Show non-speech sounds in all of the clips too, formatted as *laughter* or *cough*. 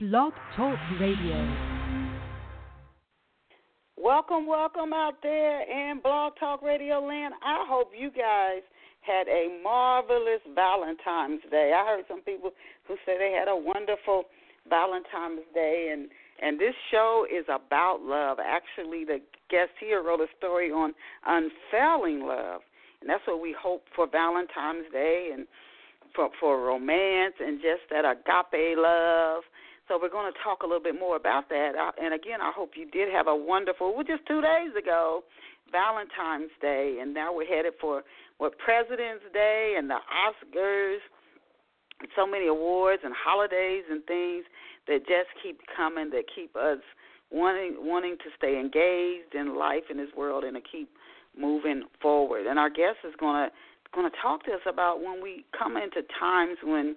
Blog Talk Radio. Welcome, welcome out there in Blog Talk Radio land. I hope you guys had a marvelous Valentine's Day. I heard some people who say they had a wonderful Valentine's Day and and this show is about love. Actually, the guest here wrote a story on unfailing love. And that's what we hope for Valentine's Day and for for romance and just that agape love so we're going to talk a little bit more about that. And again, I hope you did have a wonderful, well, just two days ago, Valentine's Day, and now we're headed for what President's Day and the Oscars, so many awards and holidays and things that just keep coming, that keep us wanting wanting to stay engaged in life in this world and to keep moving forward. And our guest is going to going to talk to us about when we come into times when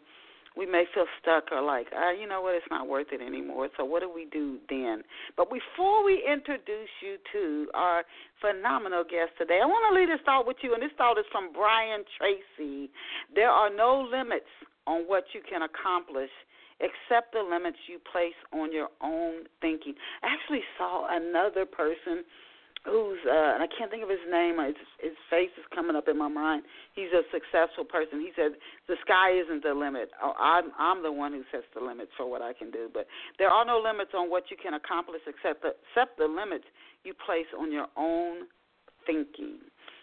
we may feel stuck or like, uh, you know what, it's not worth it anymore. So what do we do then? But before we introduce you to our phenomenal guest today, I want to leave this thought with you, and this thought is from Brian Tracy. There are no limits on what you can accomplish except the limits you place on your own thinking. I actually saw another person who's uh and I can't think of his name. His, his face is coming up in my mind. He's a successful person. He said the sky isn't the limit. Oh, I'm I'm the one who sets the limits for what I can do. But there are no limits on what you can accomplish except the, except the limits you place on your own thinking.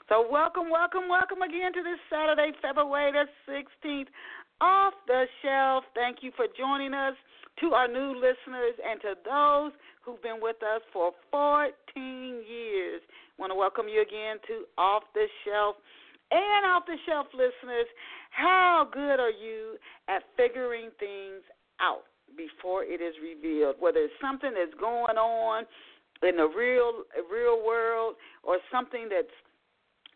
So welcome, welcome, welcome again to this Saturday, February the 16th, off the shelf. Thank you for joining us. To our new listeners and to those who've been with us for 14 years. Want to welcome you again to Off the Shelf. And off the shelf listeners, how good are you at figuring things out before it is revealed? Whether it's something that's going on in the real real world or something that's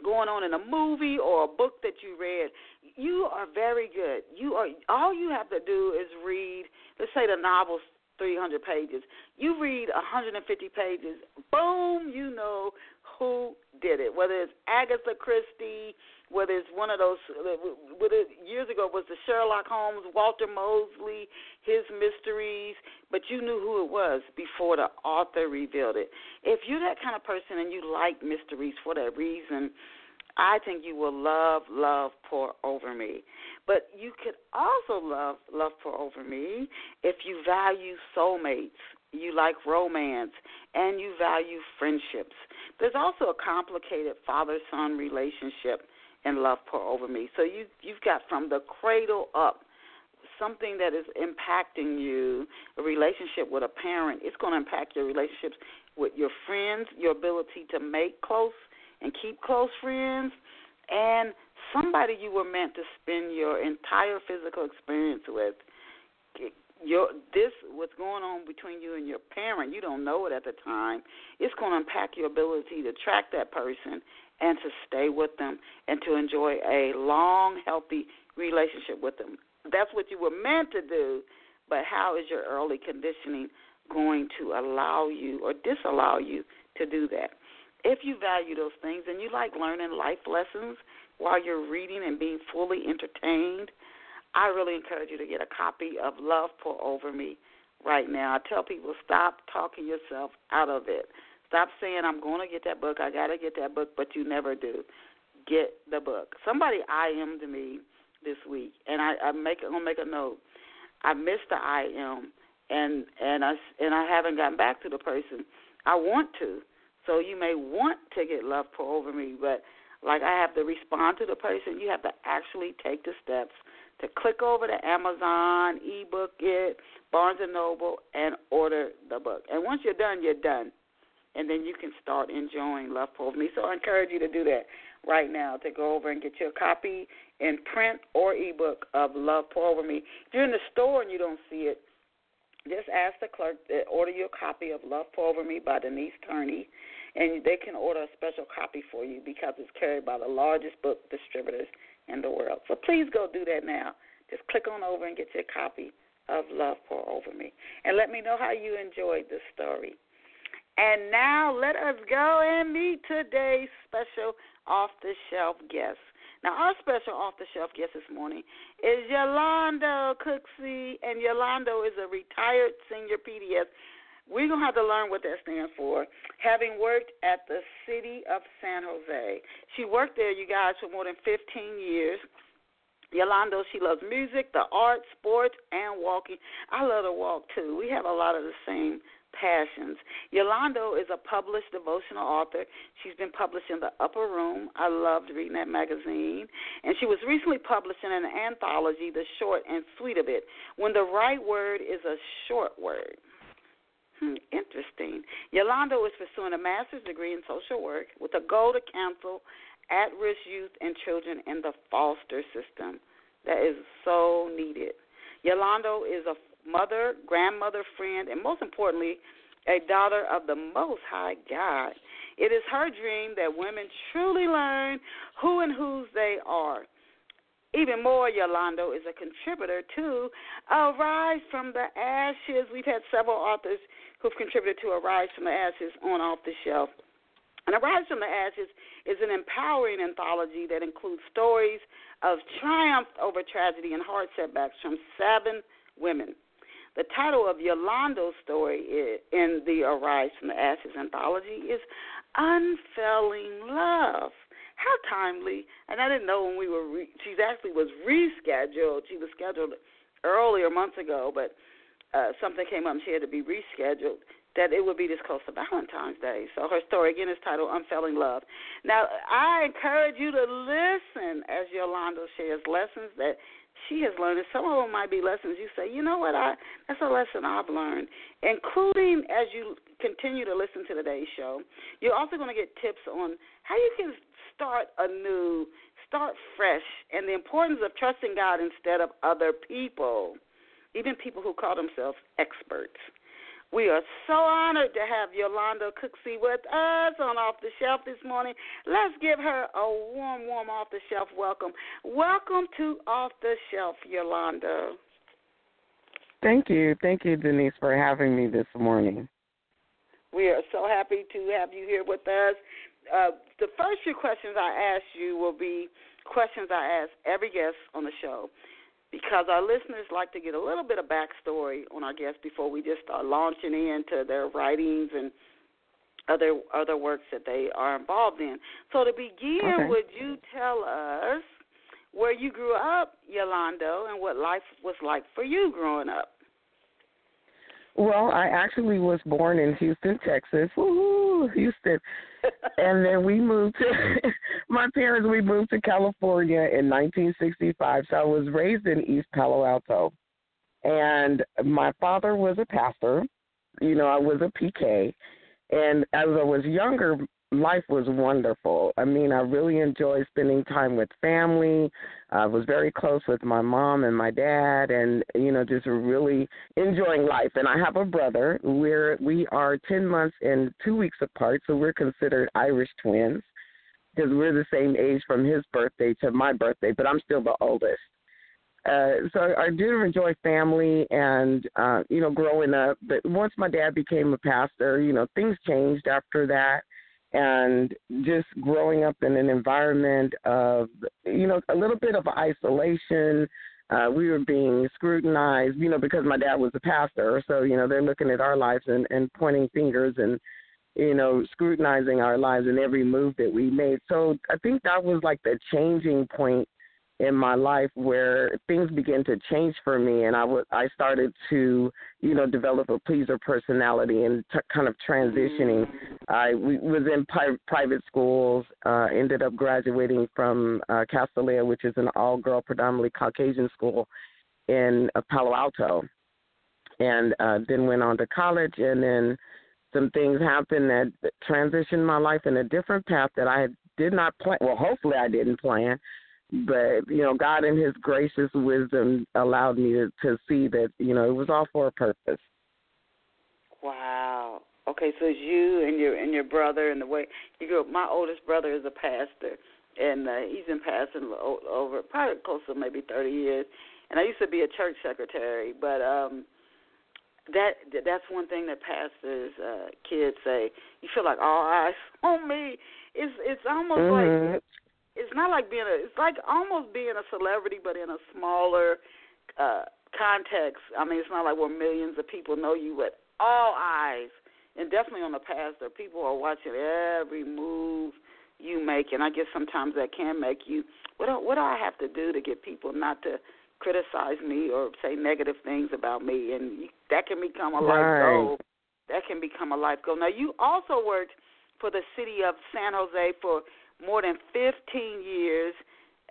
going on in a movie or a book that you read, you are very good. You are all you have to do is read, let's say the novel's 300 pages. You read 150 pages, boom, you know who did it. Whether it's Agatha Christie, whether it's one of those, whether years ago was the Sherlock Holmes, Walter Mosley, his mysteries, but you knew who it was before the author revealed it. If you're that kind of person and you like mysteries for that reason, I think you will love, love pour over me. But you could also love, love pour over me if you value soulmates, you like romance, and you value friendships. There's also a complicated father son relationship in love pour over me. So you you've got from the cradle up something that is impacting you, a relationship with a parent, it's going to impact your relationships with your friends, your ability to make close and keep close friends, and somebody you were meant to spend your entire physical experience with. Your this what's going on between you and your parent, you don't know it at the time. It's going to impact your ability to track that person and to stay with them and to enjoy a long, healthy relationship with them. That's what you were meant to do, but how is your early conditioning going to allow you or disallow you to do that? If you value those things and you like learning life lessons while you're reading and being fully entertained, I really encourage you to get a copy of Love Pour Over Me right now. I tell people stop talking yourself out of it. Stop saying I'm going to get that book. I got to get that book, but you never do. Get the book. Somebody IM'd me this week, and I, I make I'm gonna make a note. I missed the IM, and and I and I haven't gotten back to the person. I want to, so you may want to get love pour over me, but like I have to respond to the person, you have to actually take the steps to click over to Amazon, eBookIt, Barnes and Noble, and order the book. And once you're done, you're done. And then you can start enjoying Love Over Me. So I encourage you to do that right now to go over and get your copy in print or ebook of Love Pour Over Me. If you're in the store and you don't see it, just ask the clerk to order you a copy of Love Pour Over Me by Denise Turney, and they can order a special copy for you because it's carried by the largest book distributors in the world. So please go do that now. Just click on over and get your copy of Love Pour Over Me. And let me know how you enjoyed the story. And now let us go and meet today's special off the shelf guest. Now, our special off the shelf guest this morning is Yolanda Cooksey, and Yolanda is a retired senior PDS. We're going to have to learn what that stands for. Having worked at the city of San Jose, she worked there, you guys, for more than 15 years. Yolanda, she loves music, the arts, sports, and walking. I love to walk too. We have a lot of the same passions. Yolanda is a published devotional author. She's been published in The Upper Room. I loved reading that magazine. And she was recently published in an anthology, The Short and Sweet of It, When the Right Word is a Short Word. Hmm, interesting. Yolanda is pursuing a master's degree in social work with a goal to counsel at risk youth and children in the foster system. That is so needed. Yolanda is a mother, grandmother, friend, and most importantly, a daughter of the Most High God. It is her dream that women truly learn who and whose they are. Even more, Yolanda is a contributor to Arise from the Ashes. We've had several authors who've contributed to Arise from the Ashes on Off the Shelf. And Arise from the Ashes is an empowering anthology that includes stories of triumph over tragedy and hard setbacks from seven women. The title of Yolanda's story in the Arise from the Ashes anthology is Unfailing Love. How timely! And I didn't know when we were. Re- she actually was rescheduled. She was scheduled earlier months ago, but uh, something came up and she had to be rescheduled. That it would be this close to Valentine's Day. So her story again is titled Unfailing Love. Now I encourage you to listen as Yolanda shares lessons that she has learned, and some of them might be lessons you say, you know what, I that's a lesson I've learned. Including as you continue to listen to today's show, you're also going to get tips on how you can start anew, start fresh, and the importance of trusting God instead of other people, even people who call themselves experts. We are so honored to have Yolanda Cooksey with us on Off the Shelf this morning. Let's give her a warm, warm Off the Shelf welcome. Welcome to Off the Shelf, Yolanda. Thank you. Thank you, Denise, for having me this morning. We are so happy to have you here with us. Uh, the first few questions I ask you will be questions I ask every guest on the show because our listeners like to get a little bit of backstory on our guests before we just start launching into their writings and other other works that they are involved in. So to begin, okay. would you tell us where you grew up, Yolanda, and what life was like for you growing up? Well, I actually was born in Houston, Texas. Woo, Houston. And then we moved to *laughs* my parents we moved to California in 1965. So I was raised in East Palo Alto. And my father was a pastor. You know, I was a PK. And as I was younger, life was wonderful. I mean, I really enjoyed spending time with family. I was very close with my mom and my dad, and you know, just really enjoying life. And I have a brother. We're we are ten months and two weeks apart, so we're considered Irish twins because we're the same age from his birthday to my birthday, but I'm still the oldest. Uh, so I do enjoy family and uh, you know growing up. But once my dad became a pastor, you know things changed after that and just growing up in an environment of you know a little bit of isolation. Uh we were being scrutinized you know because my dad was a pastor. So you know they're looking at our lives and and pointing fingers and you know scrutinizing our lives and every move that we made. So i think that was like the changing point in my life where things began to change for me and I would I started to you know develop a pleaser personality and t- kind of transitioning. I we, was in pri- private schools uh ended up graduating from uh Castilleja which is an all girl predominantly Caucasian school in uh, Palo Alto. And uh then went on to college and then some things happened that transitioned my life in a different path that I did not plan well hopefully I didn't plan but you know god in his gracious wisdom allowed me to, to see that you know it was all for a purpose. Wow. Okay so it's you and your and your brother and the way you grew up my oldest brother is a pastor and uh, he's been pastoring over probably close to maybe thirty years. And i used to be a church secretary but um that that's one thing that pastors uh kids say you feel like all eyes on me. It's it's almost mm-hmm. like it's not like being a it's like almost being a celebrity but in a smaller uh context. I mean, it's not like where millions of people know you, but all eyes, and definitely on the past, there people are watching every move you make, and I guess sometimes that can make you. What do, what do I have to do to get people not to criticize me or say negative things about me? And that can become a right. life goal. That can become a life goal. Now, you also worked for the city of San Jose for more than 15 years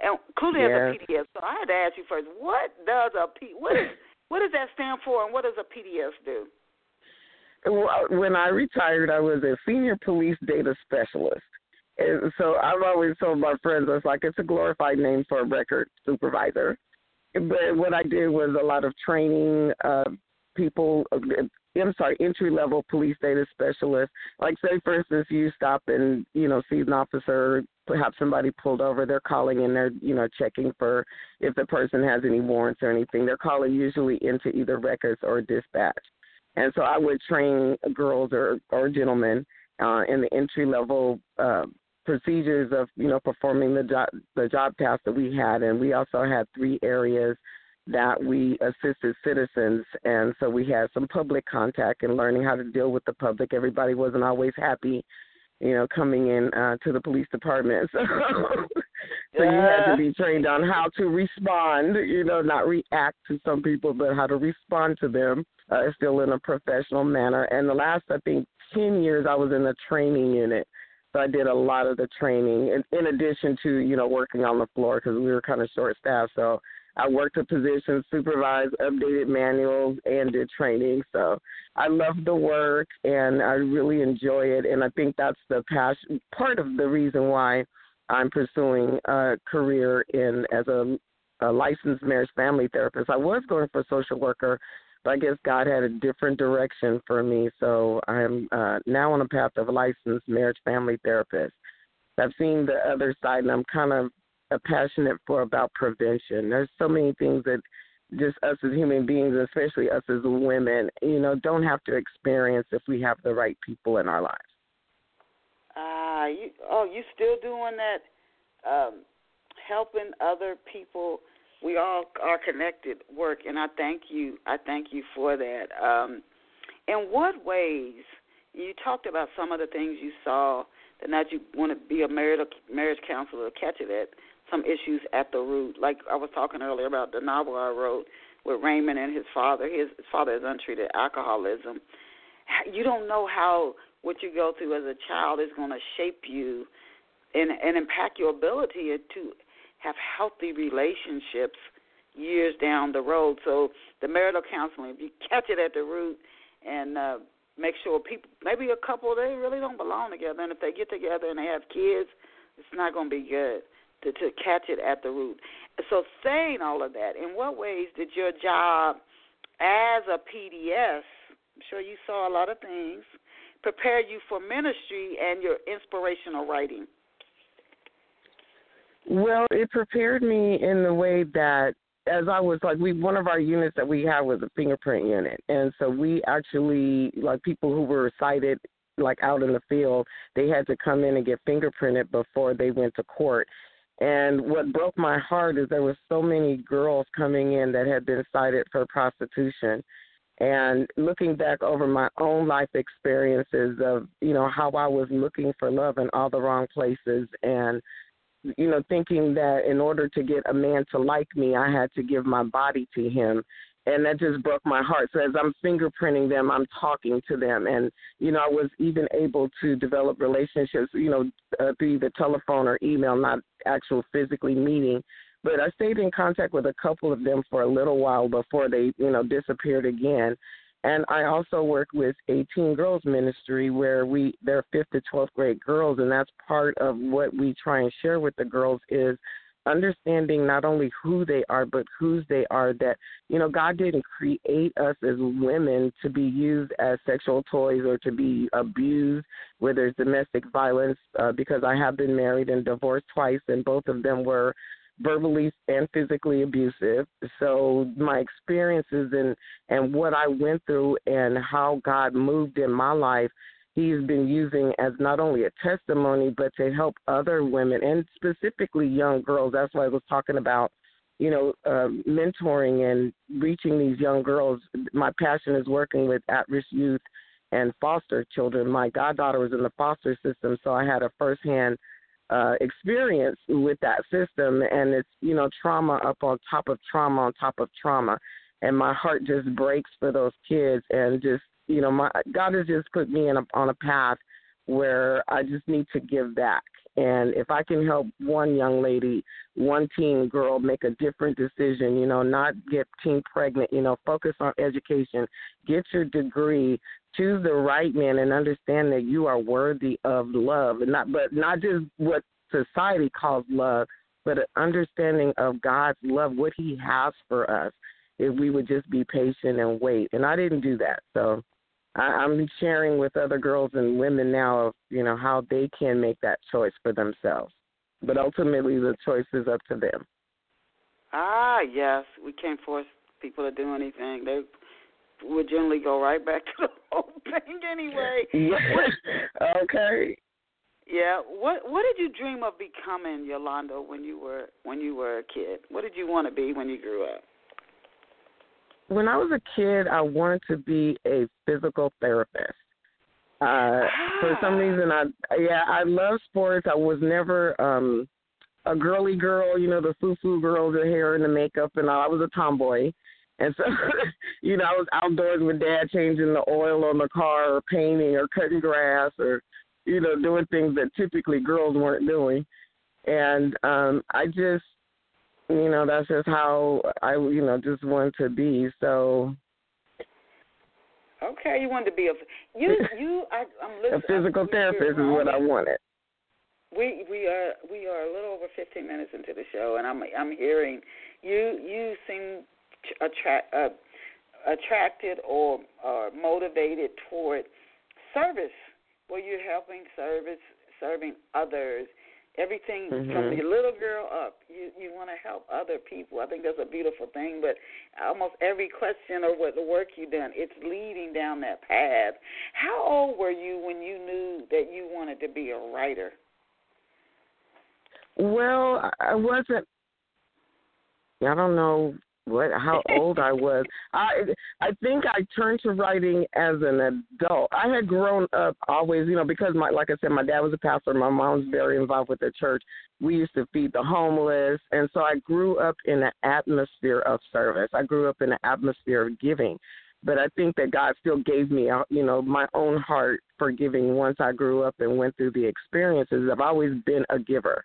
including yes. as a PDS. So I had to ask you first, what does a P what is what does that stand for, and what does a PDS do? Well, when I retired, I was a senior police data specialist. And so I've always told my friends, I was like, it's a glorified name for a record supervisor. But what I did was a lot of training uh, people, I'm sorry, entry level police data specialist. Like say for instance you stop and, you know, see an officer have somebody pulled over, they're calling and they're, you know, checking for if the person has any warrants or anything. They're calling usually into either records or dispatch. And so I would train girls or, or gentlemen uh, in the entry level uh, procedures of, you know, performing the job the job tasks that we had and we also had three areas that we assisted citizens and so we had some public contact and learning how to deal with the public. Everybody wasn't always happy, you know, coming in uh to the police department. *laughs* So so you had to be trained on how to respond, you know, not react to some people but how to respond to them. Uh, still in a professional manner. And the last I think ten years I was in the training unit. So I did a lot of the training, in, in addition to you know working on the floor because we were kind of short staffed. So I worked a position, supervised, updated manuals, and did training. So I love the work and I really enjoy it. And I think that's the passion, part of the reason why I'm pursuing a career in as a, a licensed marriage family therapist. I was going for social worker, but I guess God had a different direction for me. So I'm uh, now on a path of a licensed marriage family therapist. I've seen the other side, and I'm kind of passionate for about prevention. There's so many things that just us as human beings, especially us as women, you know, don't have to experience if we have the right people in our lives. Ah, uh, you oh, you still doing that um helping other people. We all are connected work and I thank you. I thank you for that. Um in what ways you talked about some of the things you saw that now you want to be a marriage marriage counselor catch it at some issues at the root. Like I was talking earlier about the novel I wrote with Raymond and his father. His, his father has untreated alcoholism. You don't know how what you go through as a child is going to shape you and, and impact your ability to have healthy relationships years down the road. So the marital counseling, if you catch it at the root and uh, make sure people, maybe a couple, they really don't belong together, and if they get together and they have kids, it's not going to be good to, to catch it at the root. So, saying all of that, in what ways did your job as a PDS, I'm sure you saw a lot of things, prepare you for ministry and your inspirational writing? Well, it prepared me in the way that as I was like we one of our units that we have was a fingerprint unit. And so we actually like people who were cited like out in the field, they had to come in and get fingerprinted before they went to court. And what broke my heart is there were so many girls coming in that had been cited for prostitution. And looking back over my own life experiences of, you know, how I was looking for love in all the wrong places and, you know, thinking that in order to get a man to like me, I had to give my body to him and that just broke my heart. So as I'm fingerprinting them, I'm talking to them, and you know, I was even able to develop relationships, you know, uh, through the telephone or email, not actual physically meeting. But I stayed in contact with a couple of them for a little while before they, you know, disappeared again. And I also work with a teen girls ministry where we they're fifth to twelfth grade girls, and that's part of what we try and share with the girls is understanding not only who they are but whose they are that you know god didn't create us as women to be used as sexual toys or to be abused where there's domestic violence uh, because i have been married and divorced twice and both of them were verbally and physically abusive. So my experiences and and what i went through and how god moved in my life he's been using as not only a testimony but to help other women and specifically young girls. That's why I was talking about, you know, uh, mentoring and reaching these young girls. My passion is working with at-risk youth and foster children. My goddaughter was in the foster system, so I had a firsthand uh, experience with that system, and it's you know trauma up on top of trauma on top of trauma, and my heart just breaks for those kids, and just you know my God has just put me in a, on a path where I just need to give back. And if I can help one young lady, one teen girl make a different decision, you know, not get teen pregnant, you know, focus on education, get your degree, choose the right man and understand that you are worthy of love and not but not just what society calls love, but an understanding of God's love, what he has for us, if we would just be patient and wait. And I didn't do that. So I, I'm sharing with other girls and women now of, you know, how they can make that choice for themselves. But ultimately the choice is up to them. Ah, yes. We can't force people to do anything. They would generally go right back *laughs* to the whole thing anyway. Yeah. *laughs* okay. Yeah. What What did you dream of becoming, Yolanda, when you were when you were a kid? What did you want to be when you grew up? When I was a kid, I wanted to be a physical therapist. Uh, For some Ah. reason, I yeah, I love sports. I was never um a girly girl, you know, the foo foo girl, the hair and the makeup, and all. I was a tomboy. And so, *laughs* you know, I was outdoors with dad changing the oil on the car or painting or cutting grass or, you know, doing things that typically girls weren't doing. And um I just, you know, that's just how I, you know, just wanted to be. So Okay, you wanted to be a you *laughs* you. I, I'm a physical I'm, therapist is what I wanted. We we are we are a little over 15 minutes into the show, and I'm I'm hearing you you seem attract uh, attracted or or motivated toward service, where you're helping service serving others. Everything from Mhm. your little girl up, you you want to help other people. I think that's a beautiful thing. But almost every question or what the work you've done, it's leading down that path. How old were you when you knew that you wanted to be a writer? Well, I wasn't. I don't know what how old I was. I I think I turned to writing as an adult. I had grown up always, you know, because my like I said, my dad was a pastor, my mom was very involved with the church. We used to feed the homeless, and so I grew up in an atmosphere of service. I grew up in an atmosphere of giving. But I think that God still gave me, uh, you know, my own heart for giving once I grew up and went through the experiences. I've always been a giver.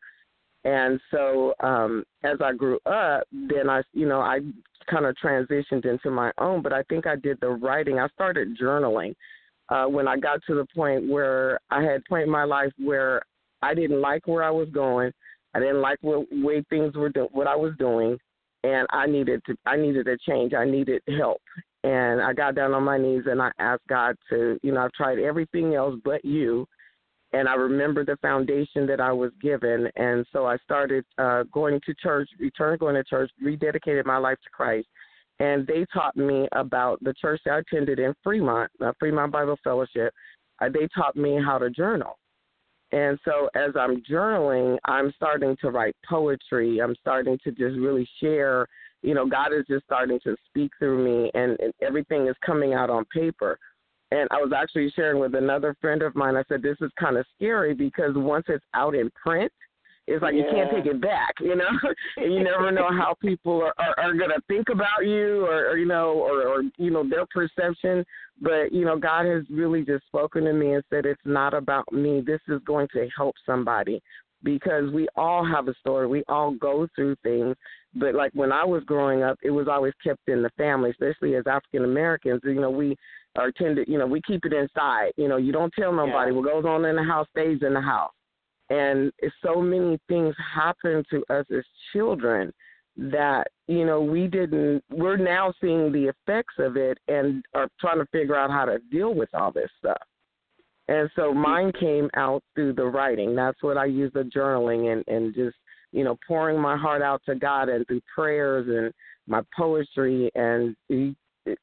And so um as I grew up, then I you know, I kind of transitioned into my own, but I think I did the writing. I started journaling uh when I got to the point where I had point in my life where I didn't like where I was going. I didn't like what way things were do- what I was doing and I needed to I needed a change. I needed help. And I got down on my knees and I asked God to, you know, I've tried everything else but you and I remember the foundation that I was given, and so I started uh, going to church, returned going to church, rededicated my life to Christ, and they taught me about the church that I attended in Fremont, uh, Fremont Bible Fellowship. Uh, they taught me how to journal, and so as I'm journaling, I'm starting to write poetry. I'm starting to just really share. You know, God is just starting to speak through me, and, and everything is coming out on paper. And I was actually sharing with another friend of mine. I said, This is kind of scary because once it's out in print, it's like you can't take it back, *laughs* you know? and you never know how *laughs* people are, are, are going to think about you or, or, you know, or, or, you know, their perception. But, you know, God has really just spoken to me and said, It's not about me. This is going to help somebody because we all have a story. We all go through things. But like when I was growing up, it was always kept in the family, especially as African Americans. You know, we are to, you know, we keep it inside. You know, you don't tell nobody. Yeah. What goes on in the house stays in the house. And so many things happen to us as children that you know we didn't. We're now seeing the effects of it and are trying to figure out how to deal with all this stuff. And so mm-hmm. mine came out through the writing. That's what I use the journaling and and just you know pouring my heart out to God and through prayers and my poetry and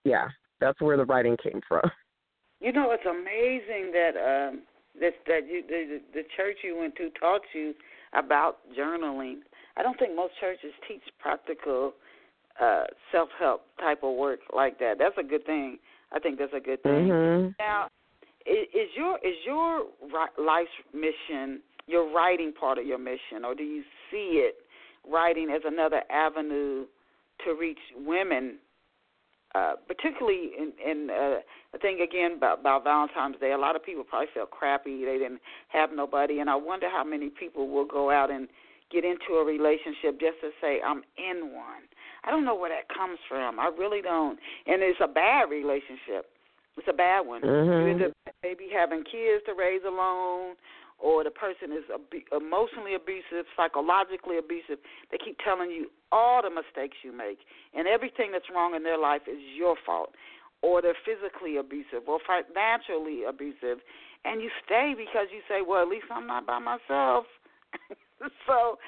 yeah, that's where the writing came from. *laughs* You know, it's amazing that um, that that you the, the church you went to taught you about journaling. I don't think most churches teach practical uh, self help type of work like that. That's a good thing. I think that's a good thing. Mm-hmm. Now, is your is your life's mission your writing part of your mission, or do you see it writing as another avenue to reach women, uh, particularly in, in uh, I think again about, about Valentine's Day. A lot of people probably felt crappy; they didn't have nobody, and I wonder how many people will go out and get into a relationship just to say I'm in one. I don't know where that comes from. I really don't. And it's a bad relationship. It's a bad one. Mm-hmm. You maybe having kids to raise alone, or the person is ab- emotionally abusive, psychologically abusive. They keep telling you all the mistakes you make, and everything that's wrong in their life is your fault. Or they're physically abusive or financially abusive, and you stay because you say, "Well, at least I'm not by myself." *laughs* so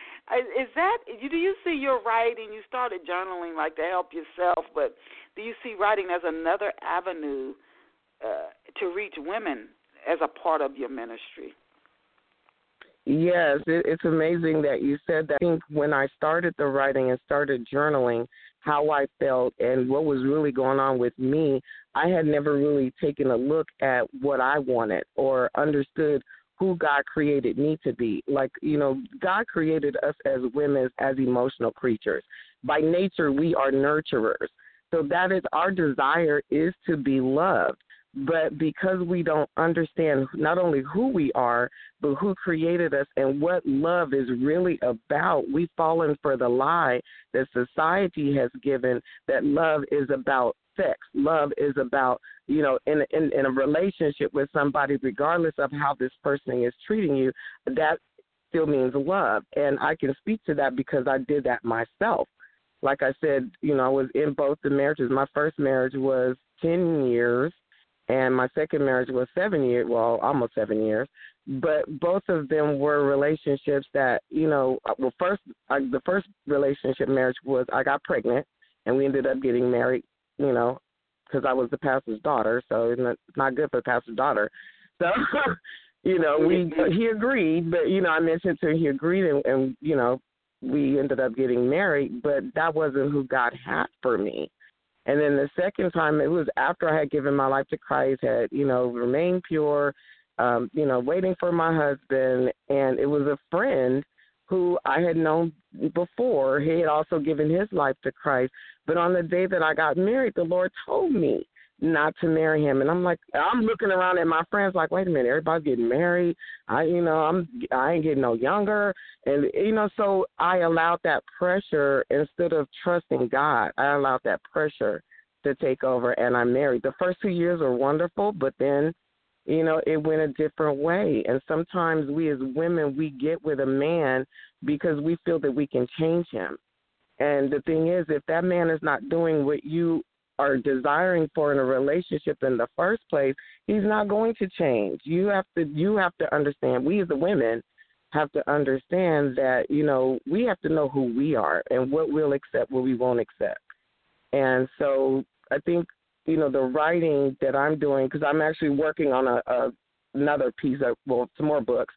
is that do you see your writing you started journaling like to help yourself but do you see writing as another avenue uh, to reach women as a part of your ministry yes it, it's amazing that you said that i think when i started the writing and started journaling how i felt and what was really going on with me i had never really taken a look at what i wanted or understood who God created me to be. Like, you know, God created us as women as emotional creatures. By nature, we are nurturers. So that is our desire is to be loved. But because we don't understand not only who we are, but who created us and what love is really about, we've fallen for the lie that society has given that love is about sex. Love is about, you know, in, in in a relationship with somebody, regardless of how this person is treating you, that still means love. And I can speak to that because I did that myself. Like I said, you know, I was in both the marriages. My first marriage was ten years, and my second marriage was seven years. Well, almost seven years. But both of them were relationships that, you know, uh, well, first, I, the first relationship marriage was I got pregnant, and we ended up getting married you know, because I was the pastor's daughter, so it's not good for the pastor's daughter. *laughs* So, you know, we mm-hmm. he agreed, but you know, I mentioned to him he agreed, and, and you know, we ended up getting married, but that wasn't who God had for me. And then the second time, it was after I had given my life to Christ, had you know remained pure, um, you know, waiting for my husband, and it was a friend who I had known before. He had also given his life to Christ. But on the day that I got married, the Lord told me not to marry him. And I'm like, I'm looking around at my friends like, wait a minute, everybody's getting married. I, you know, I'm, I ain't getting no younger. And, you know, so I allowed that pressure instead of trusting God, I allowed that pressure to take over and I married. The first two years were wonderful, but then you know, it went a different way. And sometimes we as women, we get with a man because we feel that we can change him. And the thing is, if that man is not doing what you are desiring for in a relationship in the first place, he's not going to change. You have to you have to understand. We as the women have to understand that you know we have to know who we are and what we'll accept, what we won't accept. And so I think you know the writing that I'm doing because I'm actually working on a, a another piece of well some more books,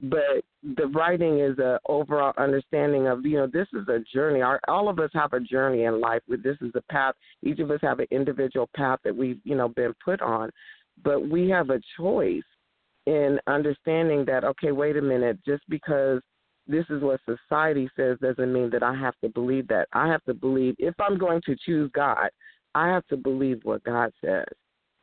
but the writing is a overall understanding of you know this is a journey. Our, all of us have a journey in life. This is a path. Each of us have an individual path that we've you know been put on, but we have a choice in understanding that okay wait a minute just because this is what society says doesn't mean that I have to believe that. I have to believe if I'm going to choose God, I have to believe what God says.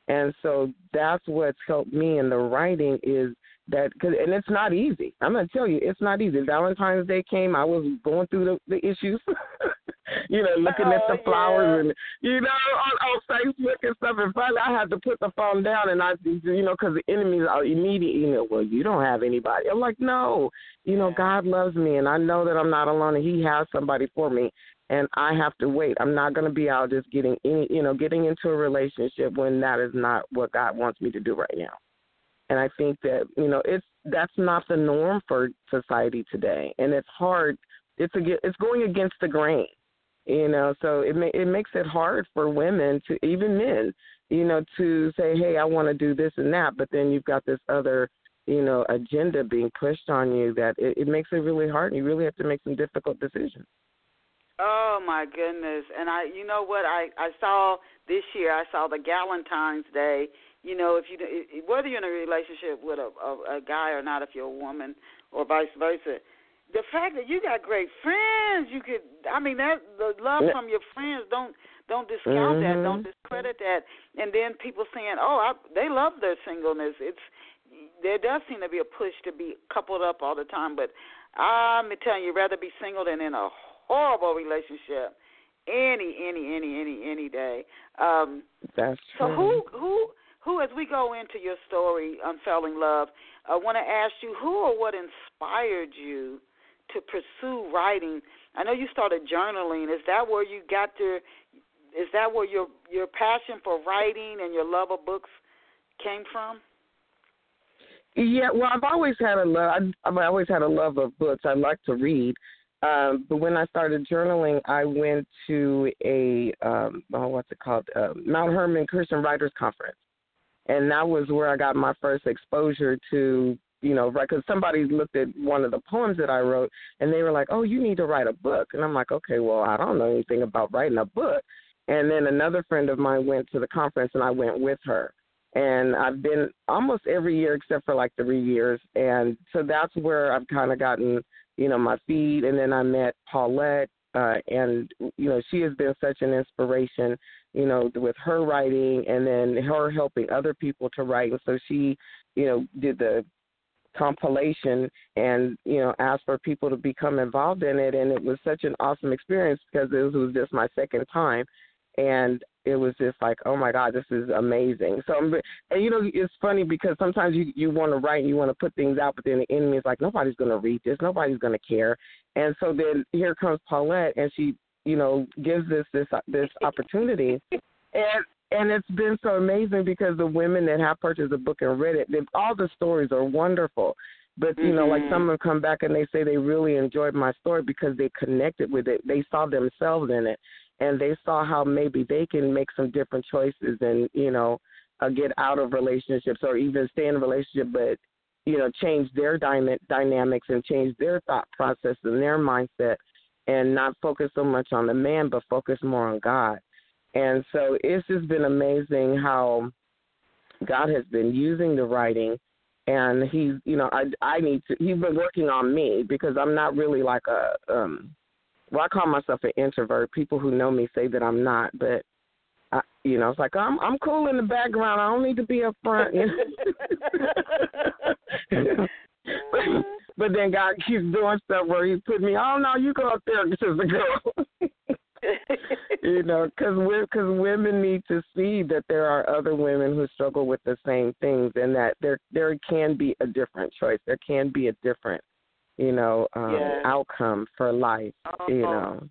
And so that's what's helped me in the writing is that, cause, and it's not easy. I'm going to tell you, it's not easy. Valentine's Day came, I was going through the, the issues, *laughs* you know, looking oh, at the oh, flowers yeah. and, you know, on, on Facebook and stuff. And finally, I had to put the phone down and I, you know, because the enemies are immediately, you know, well, you don't have anybody. I'm like, no, you know, God loves me and I know that I'm not alone and He has somebody for me and I have to wait. I'm not going to be out just getting any, you know, getting into a relationship when that is not what God wants me to do right now. And I think that you know it's that's not the norm for society today, and it's hard. It's a, it's going against the grain. You know, so it ma- it makes it hard for women to even men, you know, to say, "Hey, I want to do this and that," but then you've got this other, you know, agenda being pushed on you that it, it makes it really hard, and you really have to make some difficult decisions. Oh my goodness! And I, you know what? I I saw this year. I saw the Galentine's Day. You know, if you whether you're in a relationship with a, a a guy or not, if you're a woman or vice versa, the fact that you got great friends, you could. I mean, that the love from your friends. Don't don't discount mm-hmm. that. Don't discredit that. And then people saying, "Oh, I, they love their singleness." It's there does seem to be a push to be coupled up all the time, but I'm telling you, rather be single than in a horrible relationship any, any, any, any, any day. Um, That's true. So who, who, who, as we go into your story, Unfailing Love, I want to ask you who or what inspired you to pursue writing? I know you started journaling. Is that where you got your is that where your your passion for writing and your love of books came from? Yeah, well, I've always had a love. I've always had a love of books. I like to read, um, but when I started journaling, I went to a um, oh, what's it called, uh, Mount Hermon Christian Writers Conference, and that was where I got my first exposure to you know? Because somebody looked at one of the poems that I wrote, and they were like, "Oh, you need to write a book." And I'm like, "Okay, well, I don't know anything about writing a book." And then another friend of mine went to the conference, and I went with her. And I've been almost every year except for like three years, and so that's where I've kind of gotten, you know, my feed. And then I met Paulette, uh, and you know, she has been such an inspiration, you know, with her writing, and then her helping other people to write. And so she, you know, did the compilation and you know asked for people to become involved in it and it was such an awesome experience because it was just my second time and it was just like oh my god this is amazing so and you know it's funny because sometimes you you want to write and you want to put things out but then the enemy is like nobody's going to read this nobody's going to care and so then here comes Paulette and she you know gives this this this opportunity and and it's been so amazing because the women that have purchased the book and read it, all the stories are wonderful. But you mm-hmm. know, like mm-hmm. some have come back and they say they really enjoyed my story because they connected with it. They saw themselves in it, and they saw how maybe they can make some different choices and you know, uh, get out of relationships or even stay in a relationship, but you know, change their dyna- dynamics and change their thought process and their mindset, and not focus so much on the man, but focus more on God. And so it's just been amazing how God has been using the writing and he's you know, I I need to he's been working on me because I'm not really like a um well I call myself an introvert. People who know me say that I'm not, but I, you know, it's like I'm I'm cool in the background. I don't need to be up front. You know? *laughs* but, then God keeps doing stuff where He put me. Oh no, you go up there, *laughs* the girl. you know, because because women need to see that there are other women who struggle with the same things, and that there there can be a different choice. There can be a different, you know, um, yeah. outcome for life. Uh-huh. You know.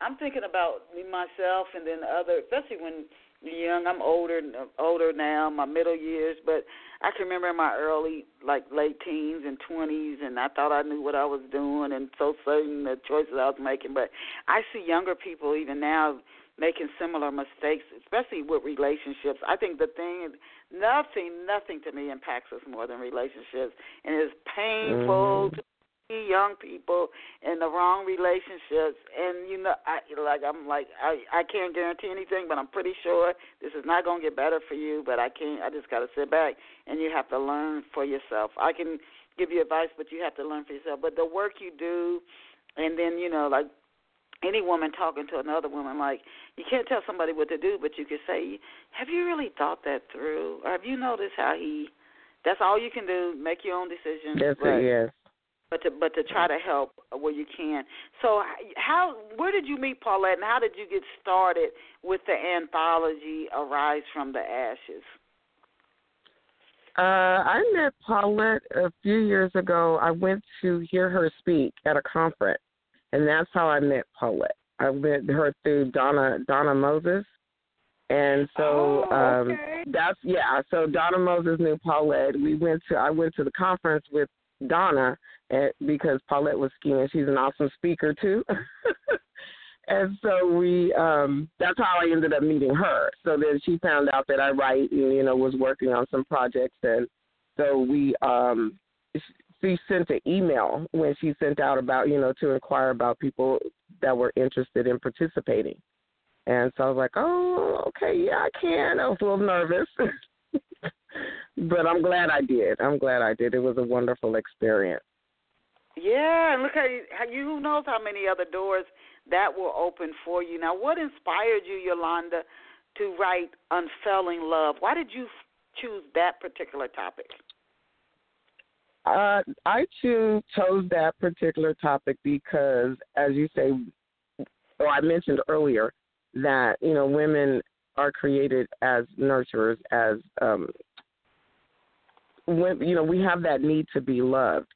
I'm thinking about me myself, and then other, especially when young. I'm older older now, my middle years, but I can remember in my early like late teens and twenties and I thought I knew what I was doing and so certain the choices I was making. But I see younger people even now making similar mistakes, especially with relationships. I think the thing is nothing nothing to me impacts us more than relationships and it's painful mm-hmm. to young people in the wrong relationships and you know i like i'm like i i can't guarantee anything but i'm pretty sure this is not going to get better for you but i can't i just got to sit back and you have to learn for yourself. I can give you advice but you have to learn for yourself. But the work you do and then you know like any woman talking to another woman like you can't tell somebody what to do but you could say have you really thought that through? Or have you noticed how he that's all you can do make your own decisions that's it yes but to but to try to help where you can. So how where did you meet Paulette, and how did you get started with the anthology Arise from the Ashes? Uh, I met Paulette a few years ago. I went to hear her speak at a conference, and that's how I met Paulette. I met her through Donna Donna Moses, and so oh, um, that's yeah. So Donna Moses knew Paulette. We went to I went to the conference with Donna, at, because Paulette was scheming. She's an awesome speaker too. *laughs* and so we um that's how I ended up meeting her. So then she found out that I write and you know was working on some projects and so we um she sent an email when she sent out about you know to inquire about people that were interested in participating. And so I was like, "Oh, okay, yeah, I can." I was a little nervous. *laughs* but I'm glad I did. I'm glad I did. It was a wonderful experience. Yeah, and look how you, how you who knows how many other doors that will open for you. Now, what inspired you, Yolanda, to write Unfailing Love? Why did you choose that particular topic? Uh, I choose chose that particular topic because, as you say, or I mentioned earlier, that you know women are created as nurturers, as um, when, you know we have that need to be loved,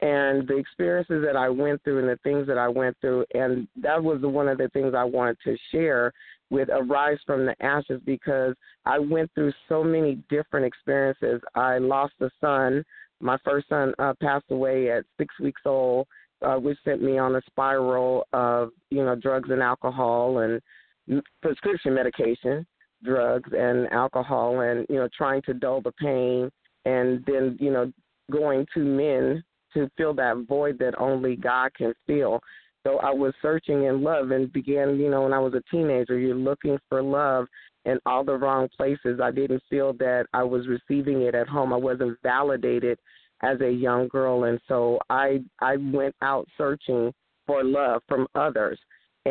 and the experiences that I went through and the things that I went through, and that was one of the things I wanted to share with Arise from the Ashes because I went through so many different experiences. I lost a son. My first son uh, passed away at six weeks old, uh, which sent me on a spiral of you know drugs and alcohol and prescription medication, drugs and alcohol, and you know trying to dull the pain, and then you know going to men to fill that void that only God can fill. So I was searching in love and began, you know, when I was a teenager, you're looking for love in all the wrong places. I didn't feel that I was receiving it at home. I wasn't validated as a young girl and so I I went out searching for love from others.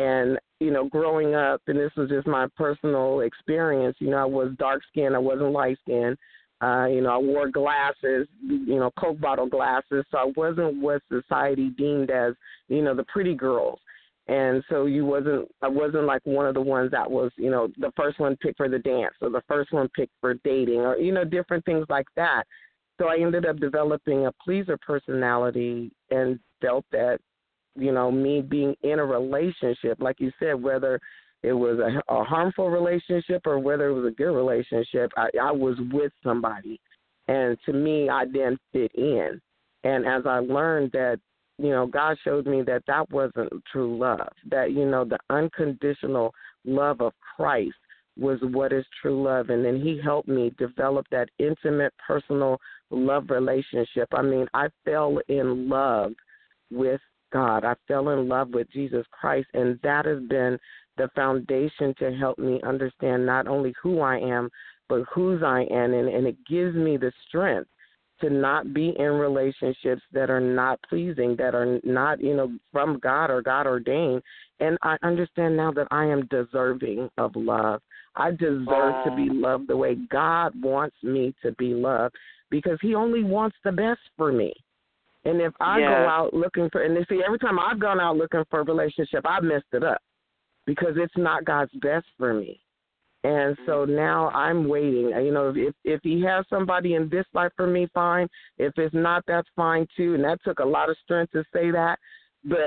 And, you know, growing up and this was just my personal experience, you know, I was dark skinned, I wasn't light skinned. Uh, you know, I wore glasses, you know, Coke bottle glasses, so I wasn't what society deemed as, you know, the pretty girls. And so you wasn't I wasn't like one of the ones that was, you know, the first one picked for the dance or the first one picked for dating or, you know, different things like that. So I ended up developing a pleaser personality and felt that, you know, me being in a relationship, like you said, whether it was a, a harmful relationship or whether it was a good relationship, I, I was with somebody. And to me, I didn't fit in. And as I learned that, you know, God showed me that that wasn't true love, that, you know, the unconditional love of Christ was what is true love. And then He helped me develop that intimate, personal love relationship. I mean, I fell in love with God. I fell in love with Jesus Christ, and that has been the foundation to help me understand not only who I am, but whose I am. And, and it gives me the strength to not be in relationships that are not pleasing, that are not, you know, from God or God ordained. And I understand now that I am deserving of love. I deserve to be loved the way God wants me to be loved because He only wants the best for me. And if I yeah. go out looking for, and they see, every time I've gone out looking for a relationship, I've messed it up because it's not God's best for me. And so Mm-hmm. now I'm waiting. You know, if if he has somebody in this life for me, fine. If it's not, that's fine too. And that took a lot of strength to say that. But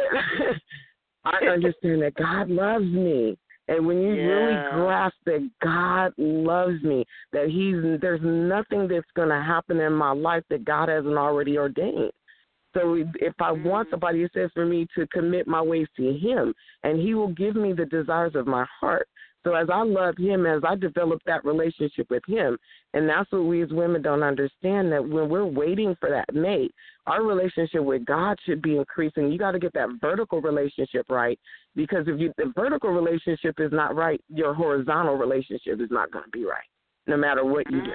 *laughs* I *laughs* understand that God loves me. And when you Yeah. really grasp that God loves me, that He's there's nothing that's going to happen in my life that God hasn't already ordained. So if I want Mhm. somebody, it says for me to commit my ways to Him, and He will give me the desires of my heart. So as I love Him, as I develop that relationship with Him, and that's what we as women don't understand that when we're waiting for that mate, our relationship with God should be increasing. You got to get that vertical relationship right because if you, the vertical relationship is not right, your horizontal relationship is not going to be right, no matter what you do.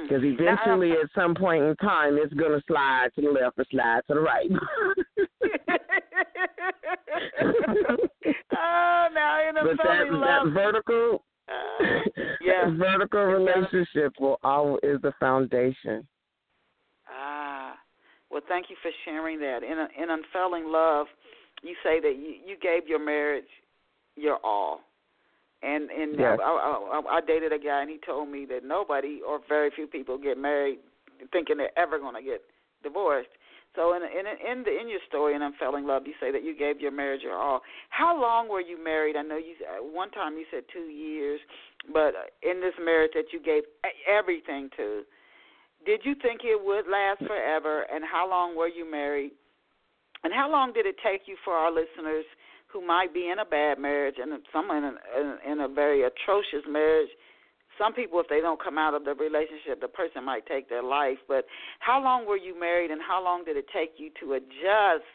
Mm. Mm. Because eventually, at some point in time, it's going to slide to the left or slide to the right. *laughs* *laughs* oh, now in a but that that vertical, Uh, *laughs* yeah. vertical relationship will all is the foundation. Ah, well, thank you for sharing that. In in unfailing love, you say that you, you gave your marriage your all, and and Yes. I, I, I, I dated a guy, and he told me that nobody or very few people get married thinking they're ever going to get divorced. So in in in the in your story in unfailing love, you say that you gave your marriage your all. How long were you married? I know you uh, one time you said two years, but in this marriage that you gave everything to, did you think it would last forever? And how long were you married? And how long did it take you for our listeners who might be in a bad marriage and someone in, in, in a very atrocious marriage. Some people, if they don't come out of the relationship, the person might take their life. But how long were you married, and how long did it take you to adjust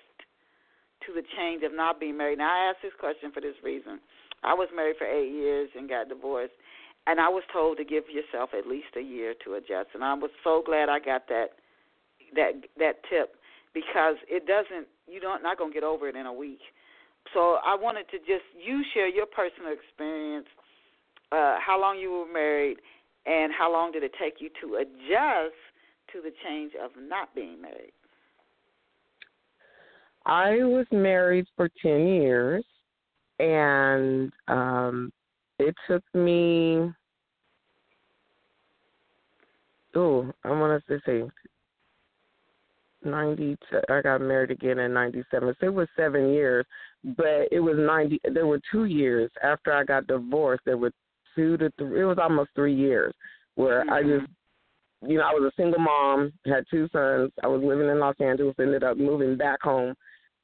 to the change of not being married? Now, I ask this question for this reason. I was married for eight years and got divorced, and I was told to give yourself at least a year to adjust. And I was so glad I got that that that tip because it doesn't you don't not gonna get over it in a week. So I wanted to just you share your personal experience, uh, how long you were married, and how long did it take you to adjust to the change of not being married. I was married for ten years, and um, it took me. Oh, I want to say ninety. I got married again in ninety seven. So it was seven years, but it was ninety. There were two years after I got divorced. There were two to three. It was almost three years where mm-hmm. I just, you know, I was a single mom, had two sons. I was living in Los Angeles. Ended up moving back home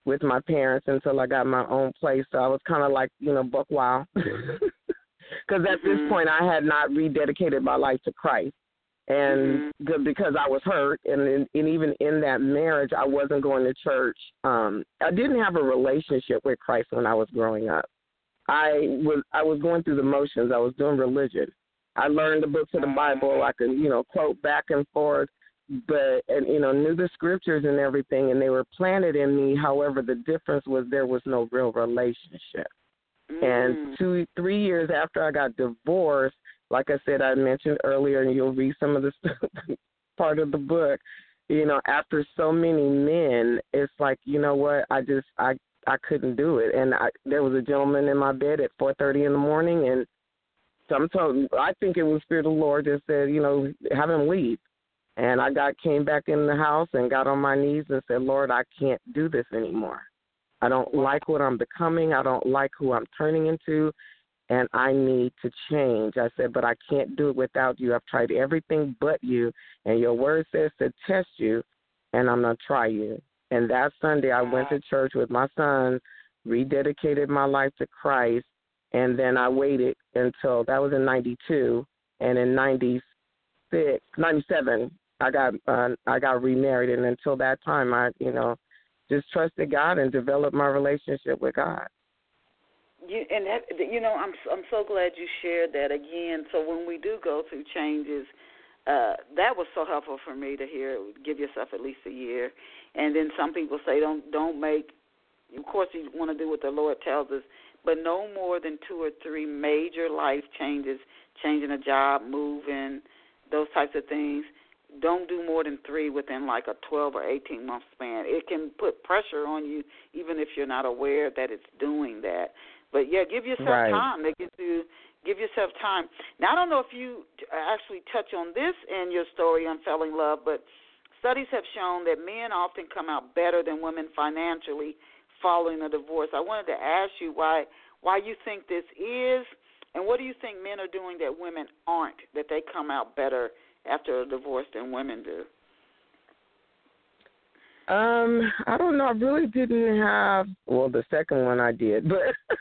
with my parents until I got my own place. So I was kind of like, you know, buck wild. *laughs* Because at mm-hmm. this point, I had not rededicated my life to Christ and mm-hmm. because I was hurt, and, and and even in that marriage, I wasn't going to church. Um, I didn't have a relationship with Christ when I was growing up. I was I was going through the motions. I was doing religion. I learned the books of the Bible. I could you know quote back and forth, but and you know knew the scriptures and everything, and they were planted in me. However, the difference was there was no real relationship. Mm. And two three years after I got divorced, like I said, I mentioned earlier, and you'll read some of the *laughs* part of the book. You know, after so many men, it's like you know what? I just I I couldn't do it, and I there was a gentleman in my bed at four thirty in the morning, and some told I think it was Spirit of the Lord that said, you know, have him leave. And I got came back in the house and got on my knees and said, Lord, I can't do this anymore. I don't like what I'm becoming. I don't like who I'm turning into and I need to change. I said, but I can't do it without you. I've tried everything but you, and your word says to test you, and I'm going to try you. And that Sunday, I went to church with my son, rededicated my life to Christ, and then I waited until that was in 92, and in 96, 97, I got uh, I got remarried, and until that time, I you know just trusted God and developed my relationship with God you and that you know I'm I'm so glad you shared that again. So when we do go through changes, uh, that was so helpful for me to hear. Give yourself at least a year, and then some people say don't don't make. Of course, you want to do what the Lord tells us, but no more than two or three major life changes, changing a job, moving, those types of things. Don't do more than three within like a 12 or 18 month span. It can put pressure on you, even if you're not aware that it's doing that. But yeah, give yourself right. time. Get to give yourself time. Now I don't know if you actually touch on this in your story Unfailing Love, but studies have shown that men often come out better than women financially following a divorce. I wanted to ask you why why you think this is, and what do you think men are doing that women aren't that they come out better after a divorce than women do? Um, I don't know. I really didn't have. Well, the second one I did, but *laughs*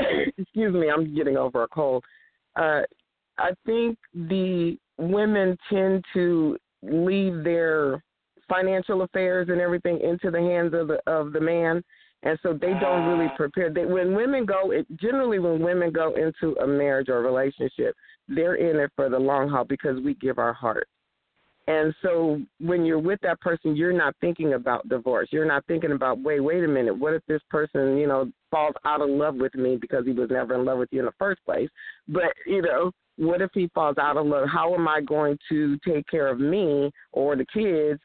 *laughs* excuse me, I'm getting over a cold. Uh, I think the women tend to leave their financial affairs and everything into the hands of the of the man, and so they don't really ah. prepare. They, when women go, it, generally when women go into a marriage or a relationship, they're in it for the long haul because we give our heart. And so when you're with that person, you're not thinking about divorce. You're not thinking about, wait, wait a minute, what if this person, you know, falls out of love with me because he was never in love with you in the first place? But, you know, what if he falls out of love? How am I going to take care of me or the kids,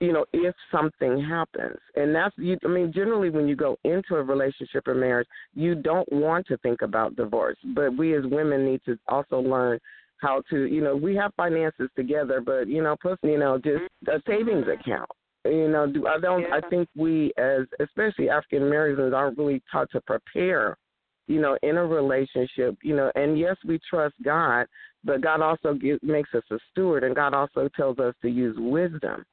you know, if something happens? And that's, you, I mean, generally when you go into a relationship or marriage, you don't want to think about divorce. But we as women need to also learn how to, you know, we have finances together, but you know, plus, you know, just a savings account. You know, do I don't yeah. I think we as especially African Americans aren't really taught to prepare, you know, in a relationship, you know, and yes, we trust God, but God also gives, makes us a steward, and God also tells us to use wisdom.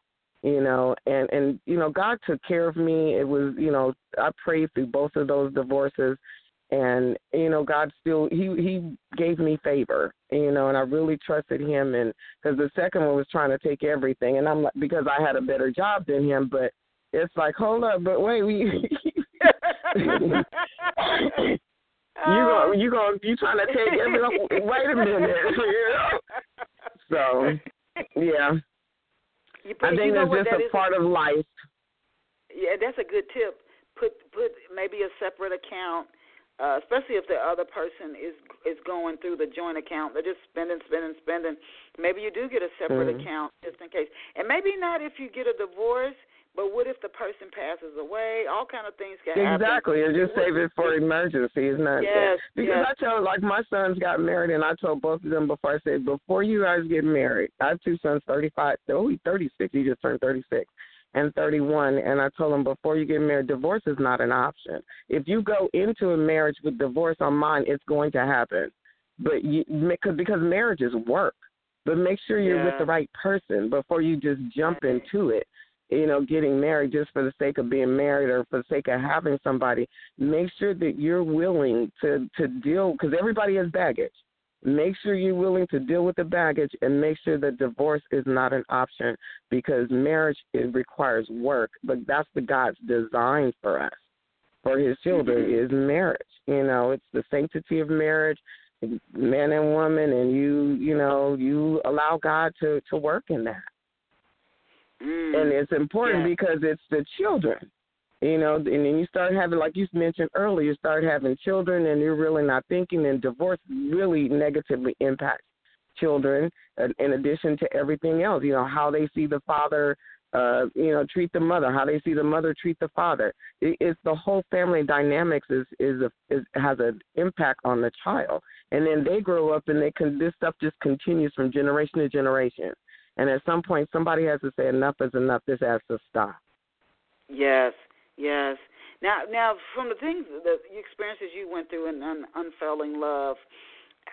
you know and and you know god took care of me it was you know i prayed through both of those divorces and you know god still he he gave me favor you know and i really trusted him. And because the second one was trying to take everything. And i'm like because i had a better job than him but it's like hold up but wait we *laughs* you go you go you trying to take everything *laughs* wait a minute *laughs* you know? So yeah. I think that's just that a part of life. Yeah, that's a good tip. Put put maybe a separate account, uh, especially if the other person is is going through the joint account. They're just spending, spending, spending. Maybe you do get a separate Mhm. account just in case, and maybe not if you get a divorce. But what if the person passes away? All kind of things can happen. Exactly. and just save it for emergencies, not Yes, because yes. I tell like my sons got married and I told both of them before I said, Before you guys get married, I have two sons thirty five oh he's thirty six, he just turned thirty six and thirty one and I told him, before you get married, divorce is not an option. If you go into a marriage with divorce on mine, it's going to happen. But you because because marriage is work. But make sure you're with the right person before you just jump into it. you know, getting married just for the sake of being married or for the sake of having somebody. Make sure that you're willing to to deal because everybody has baggage. Make sure you're willing to deal with the baggage and make sure that divorce is not an option because marriage it requires work. But that's the God's design for us, for His children Mhm. is marriage. You know, it's the sanctity of marriage, man and woman, and you you know you allow God to to work in that Mm. and it's important Yeah. because it's the children you know and then you start having like you mentioned earlier you start having children and you're really not thinking and divorce really negatively impacts children uh, in addition to everything else you know how they see the father uh you know treat the mother how they see the mother treat the father it, it's the whole family dynamics is is a is has an impact on the child and then they grow up and they can this stuff just continues from generation to generation and at some point, somebody has to say enough is enough. This has to stop. Yes, yes. Now, now, from the things, the experiences you went through in un, unfailing love,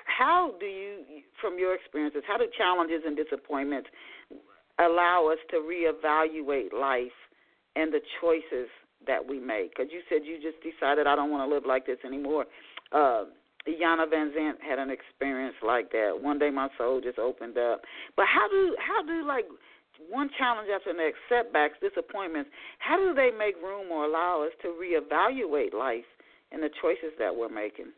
how do you, from your experiences, how do challenges and disappointments allow us to reevaluate life and the choices that we make? Because you said you just decided I don't want to live like this anymore. Uh, Iyanla Vanzant had an experience like that. One day my soul just opened up. But how do how do like one challenge after the next, setbacks, disappointments, how do they make room or allow us to reevaluate life and the choices that we're making?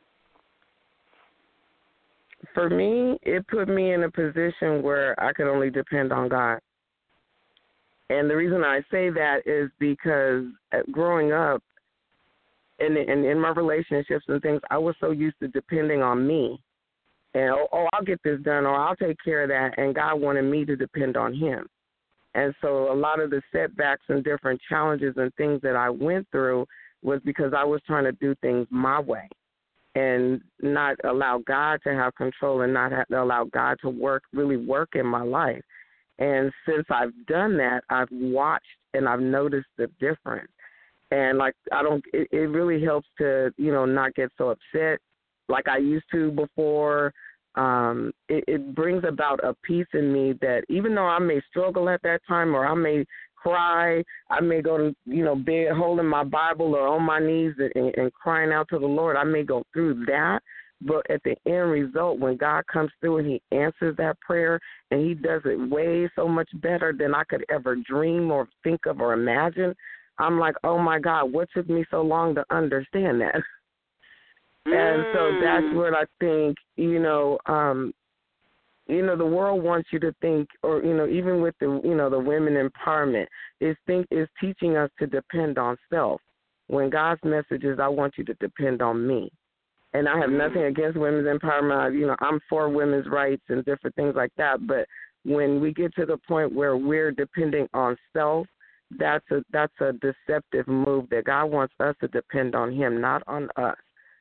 For me, it put me in a position where I could only depend on God. And the reason I say that is because uh, growing up, and in, in my relationships and things, I was so used to depending on me. And oh, oh, I'll get this done, or I'll take care of that. And God wanted me to depend on Him. And so a lot of the setbacks and different challenges and things that I went through was because I was trying to do things my way and not allow God to have control and not have, allow God to work, really work in my life. And since I've done that, I've watched and I've noticed the difference and like I don't it, it really helps to you know not get so upset like I used to before um it, it brings about a peace in me that even though I may struggle at that time or I may cry I may go to you know bed holding my Bible or on my knees and, and crying out to the Lord I may go through that but at the end result when God comes through and he answers that prayer and he does it way so much better than I could ever dream or think of or imagine I'm like, oh my God, what took me so long to understand that? *laughs* And so that's Mm. what I think, you know, um, you know, the world wants you to think or, you know, even with the you know, the women empowerment, is think is teaching us to depend on self. When God's message is I want you to depend on me. And I have nothing against women's empowerment. You know, I'm for women's rights and different things like that. But when we get to the point where we're depending on self, that's a that's a deceptive move that God wants us to depend on him, not on us.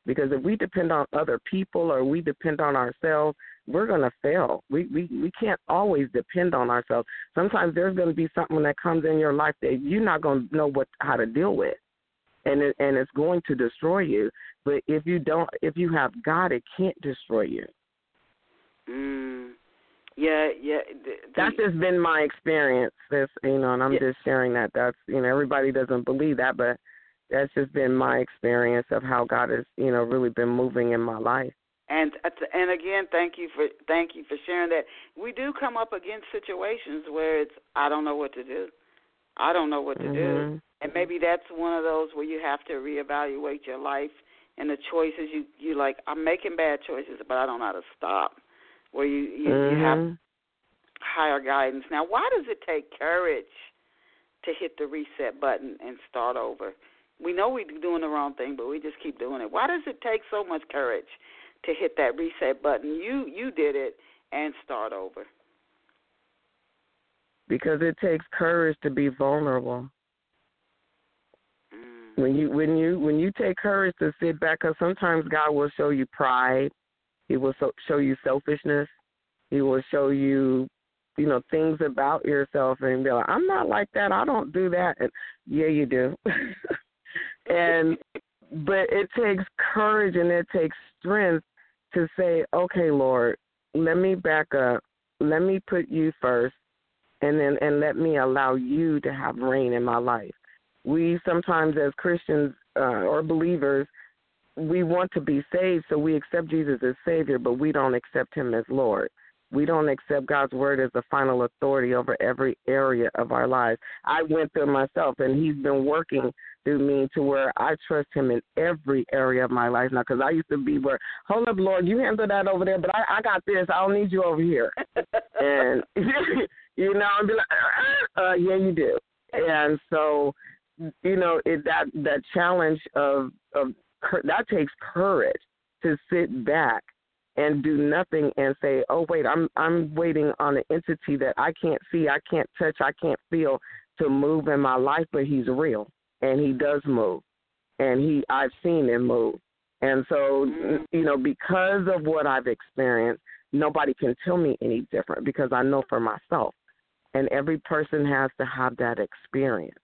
Because if we depend on other people or we depend on ourselves, we're gonna fail. We we we can't always depend on ourselves. Sometimes there's gonna be something that comes in your life that you're not gonna know what how to deal with. And it, and it's going to destroy you. But if you don't if you have God it can't destroy you. Mm. Yeah, yeah. The, that's just been my experience. This, you know, and I'm yeah. just sharing that. That's, you know, everybody doesn't believe that, but that's just been my experience of how God has, you know, really been moving in my life. And and again, thank you for thank you for sharing that. We do come up against situations where it's I don't know what to do. I don't know what to mm-hmm. do. And maybe that's one of those where you have to reevaluate your life and the choices you you like. I'm making bad choices, but I don't know how to stop. Where you you, mm-hmm. you have mm-hmm. higher guidance. Now, why does it take courage to hit the reset button and start over? We know we're doing the wrong thing, but we just keep doing it. Why does it take so much courage to hit that reset button. You you did it and start over. Because it takes courage to be vulnerable. Mm. When you when you when you take courage to sit back, because sometimes God will show you pride, He will so, show you selfishness, He will show you, you know, things about yourself, and be like, "I'm not like that. I don't do that." And yeah, you do. *laughs* and but it takes courage and it takes strength to say, okay, Lord, let me back up. Let me put you first and then and let me allow you to have reign in my life. We sometimes as Christians uh, or believers, we want to be saved, so we accept Jesus as Savior, but we don't accept Him as Lord. We don't accept God's word as the final authority over every area of our lives. I went through myself, and He's been working through me to where I trust Him in every area of my life now. Because I used to be where, hold up, Lord, you handle that over there, but I, I got this. I don't need you over here. *laughs* and *laughs* you know, and be like, uh, uh, yeah, you do. And so, you know, it, that that challenge of of that takes courage to sit back and do nothing and say, "Oh wait, I'm I'm waiting on an entity that I can't see, I can't touch, I can't feel to move in my life, but he's real and he does move. And he I've seen him move. And so, mm-hmm. you know, because of what I've experienced, nobody can tell me any different because I know for myself. And every person has to have that experience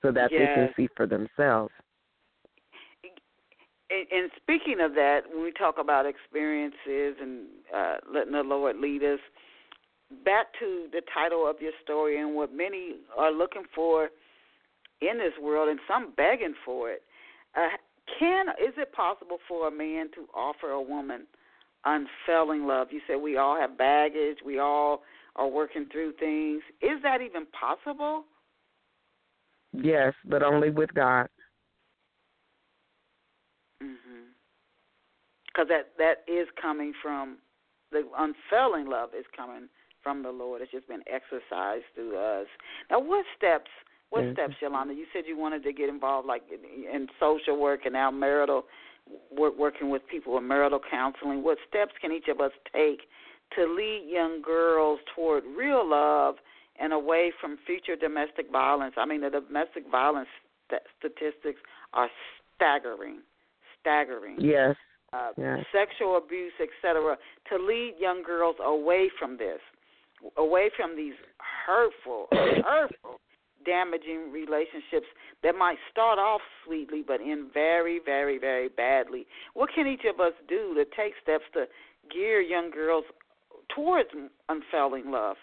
so that yes. they can see for themselves and speaking of that, when we talk about experiences and uh, letting the Lord lead us, back to the title of your story and what many are looking for in this world, and some begging for it. Uh, can is it possible for a man to offer a woman unfailing love? You said we all have baggage, we all are working through things. Is that even possible? Yes, but only with God. Because that that is coming from the unfailing love is coming from the Lord. It's just been exercised through us. Now, what steps? What mm-hmm. steps, Yolanda? You said you wanted to get involved, like in, in social work and now marital work, working with people with marital counseling. What steps can each of us take to lead young girls toward real love and away from future domestic violence? I mean, the domestic violence st- statistics are staggering, staggering. Yes uh, yes. sexual abuse, etc., to lead young girls away from this, away from these hurtful, *coughs* hurtful, damaging relationships that might start off sweetly but end very, very, very badly. What can each of us do to take steps to gear young girls towards unfailing love?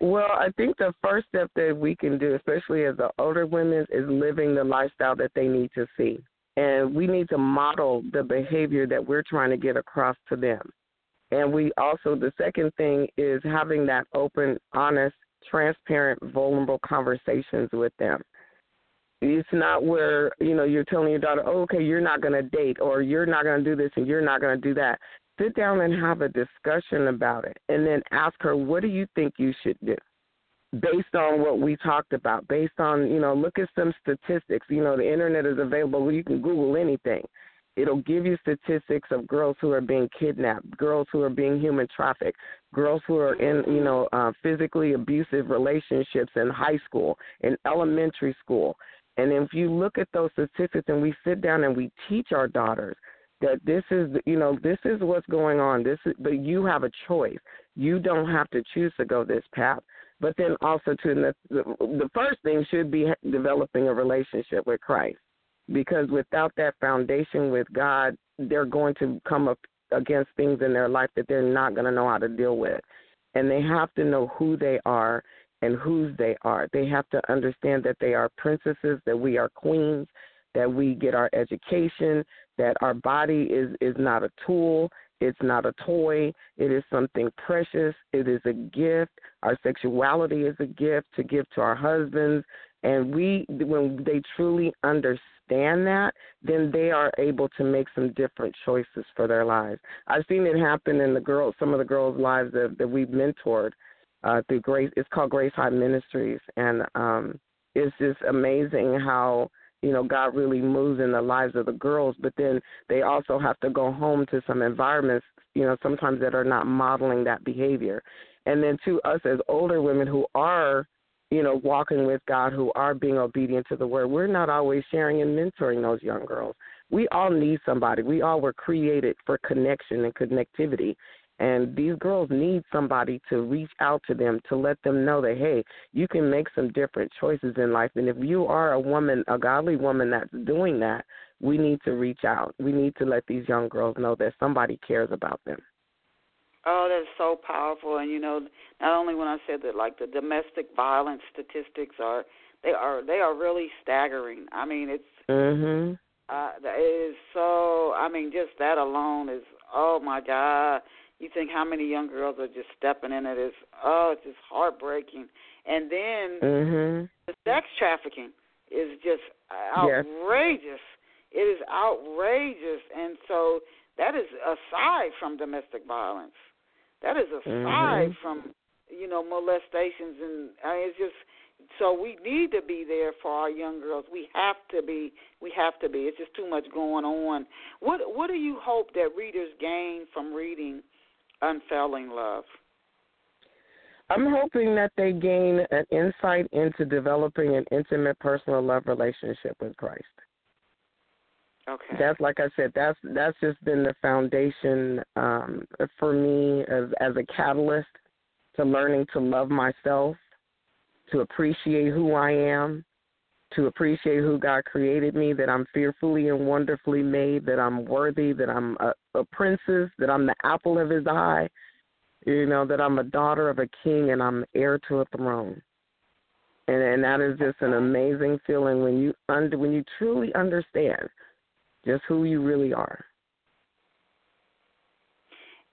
Well, I think the first step that we can do, especially as the older women, is living the lifestyle that they need to see. And we need to model the behavior that we're trying to get across to them. And we also, the second thing is having that open, honest, transparent, vulnerable conversations with them. It's not where, you know, you're telling your daughter, oh, okay, you're not going to date or you're not going to do this and you're not going to do that. Sit down and have a discussion about it and then ask her, what do you think you should do? Based on what we talked about, based on, you know, look at some statistics. You know, the internet is available. You can Google anything. It'll give you statistics of girls who are being kidnapped, girls who are being human trafficked, girls who are in, you know, uh, physically abusive relationships in high school, in elementary school. And if you look at those statistics and we sit down and we teach our daughters that this is, you know, this is what's going on. This is, but you have a choice. You don't have to choose to go this path but then also to the, the first thing should be developing a relationship with Christ, because without that foundation with God, they're going to come up against things in their life that they're not going to know how to deal with. And they have to know who they are and whose they are. They have to understand that they are princesses, that we are queens, that we get our education, that our body is is not a tool, it's not a toy, it is something precious, it is a gift. Our sexuality is a gift to give to our husbands, and we when they truly understand that, then they are able to make some different choices for their lives. I've seen it happen in the girls some of the girls' lives that, that we've mentored uh through Grace it's called Grace High Ministries and um it's just amazing how you know God really moves in the lives of the girls, but then they also have to go home to some environments, you know, sometimes that are not modeling that behavior. And then to us as older women who are, you know, walking with God, who are being obedient to the word, we're not always sharing and mentoring those young girls. We all need somebody. We all were created for connection and connectivity. And these girls need somebody to reach out to them to let them know that, hey, you can make some different choices in life. And if you are a woman, a godly woman that's doing that, we need to reach out. We need to let these young girls know that somebody cares about them. Oh, that's so powerful. And you know, not only when I said that, like the domestic violence statistics are, they are, they are really staggering. I mean, it's, mhm, uh, it is so. I mean, just that alone is, oh my God you think how many young girls are just stepping in it is oh it's just heartbreaking and then mm-hmm. the sex trafficking is just outrageous yes. it is outrageous and so that is aside from domestic violence that is aside mm-hmm. from you know molestations and I mean, it's just so we need to be there for our young girls. We have to be. We have to be. It's just too much going on. What What do you hope that readers gain from reading unfailing love? I'm hoping that they gain an insight into developing an intimate personal love relationship with Christ. Okay. That's like I said. That's that's just been the foundation um, for me as as a catalyst to learning to love myself, to appreciate who I am, to appreciate who God created me, that I'm fearfully and wonderfully made, that I'm worthy, that I'm a, a princess, that I'm the apple of his eye, you know, that I'm a daughter of a king and I'm heir to a throne. And and that is just an amazing feeling when you under when you truly understand just who you really are.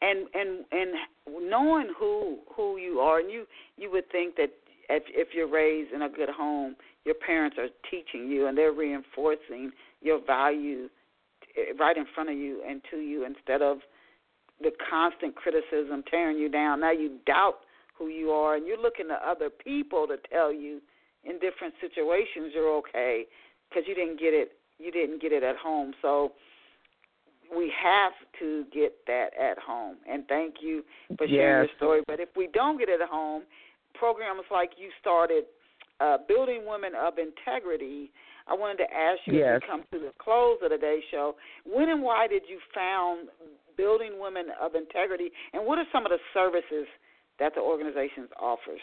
And and and knowing who who you are, and you you would think that if if you're raised in a good home, your parents are teaching you and they're reinforcing your value eh, right in front of you and to you instead of the constant criticism tearing you down. Now you doubt who you are and you're looking to other people to tell you in different situations you're okay because you didn't get it you didn't get it at home. So we have to get that at home. And thank you for sharing yes. your story. But if we don't get it at home, programs like you started uh, Building Women of Integrity, I wanted to ask you yes. as we come to the close of today's show, when and why did you found Building Women of Integrity, and what are some of the services that the organization offers?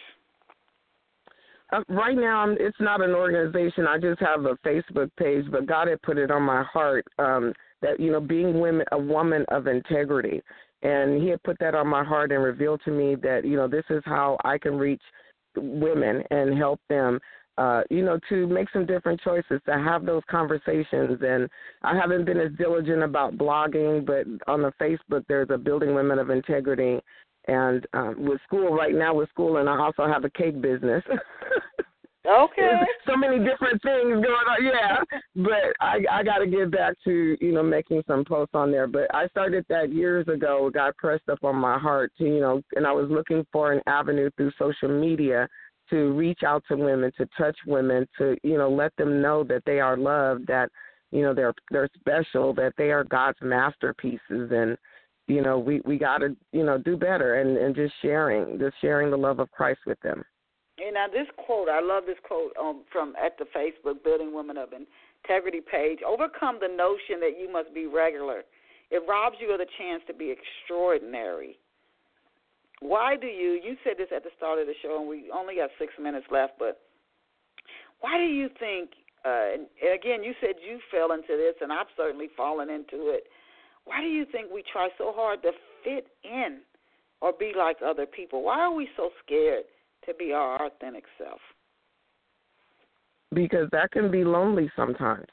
Uh, right now, it's not an organization. I just have a Facebook page, but God had put it on my heart um, that you know, being women, a woman of integrity, and He had put that on my heart and revealed to me that you know this is how I can reach women and help them uh, you know, to make some different choices, to have those conversations. And I haven't been as diligent about blogging, but on the Facebook, there's a Building Women of Integrity. And um, with school right now, with school, and I also have a cake business. *laughs* okay. *laughs* so many different things going on. Yeah, but I I got to get back to you know making some posts on there. But I started that years ago. It got pressed up on my heart to you know, and I was looking for an avenue through social media to reach out to women, to touch women, to you know let them know that they are loved, that you know they're they're special, that they are God's masterpieces, and you know we we got to you know do better and and just sharing, just sharing the love of Christ with them. And now this quote, I love this quote um, from at the Facebook Building Women of Integrity page. Overcome the notion that you must be regular. It robs you of the chance to be extraordinary. Why do you? You said this at the start of the show, and we only got six minutes left. But why do you think? Uh, and again, you said you fell into this, and I've certainly fallen into it. why do you think we try so hard to fit in or be like other people? Why are we so scared to be our authentic self? Because that can be lonely sometimes.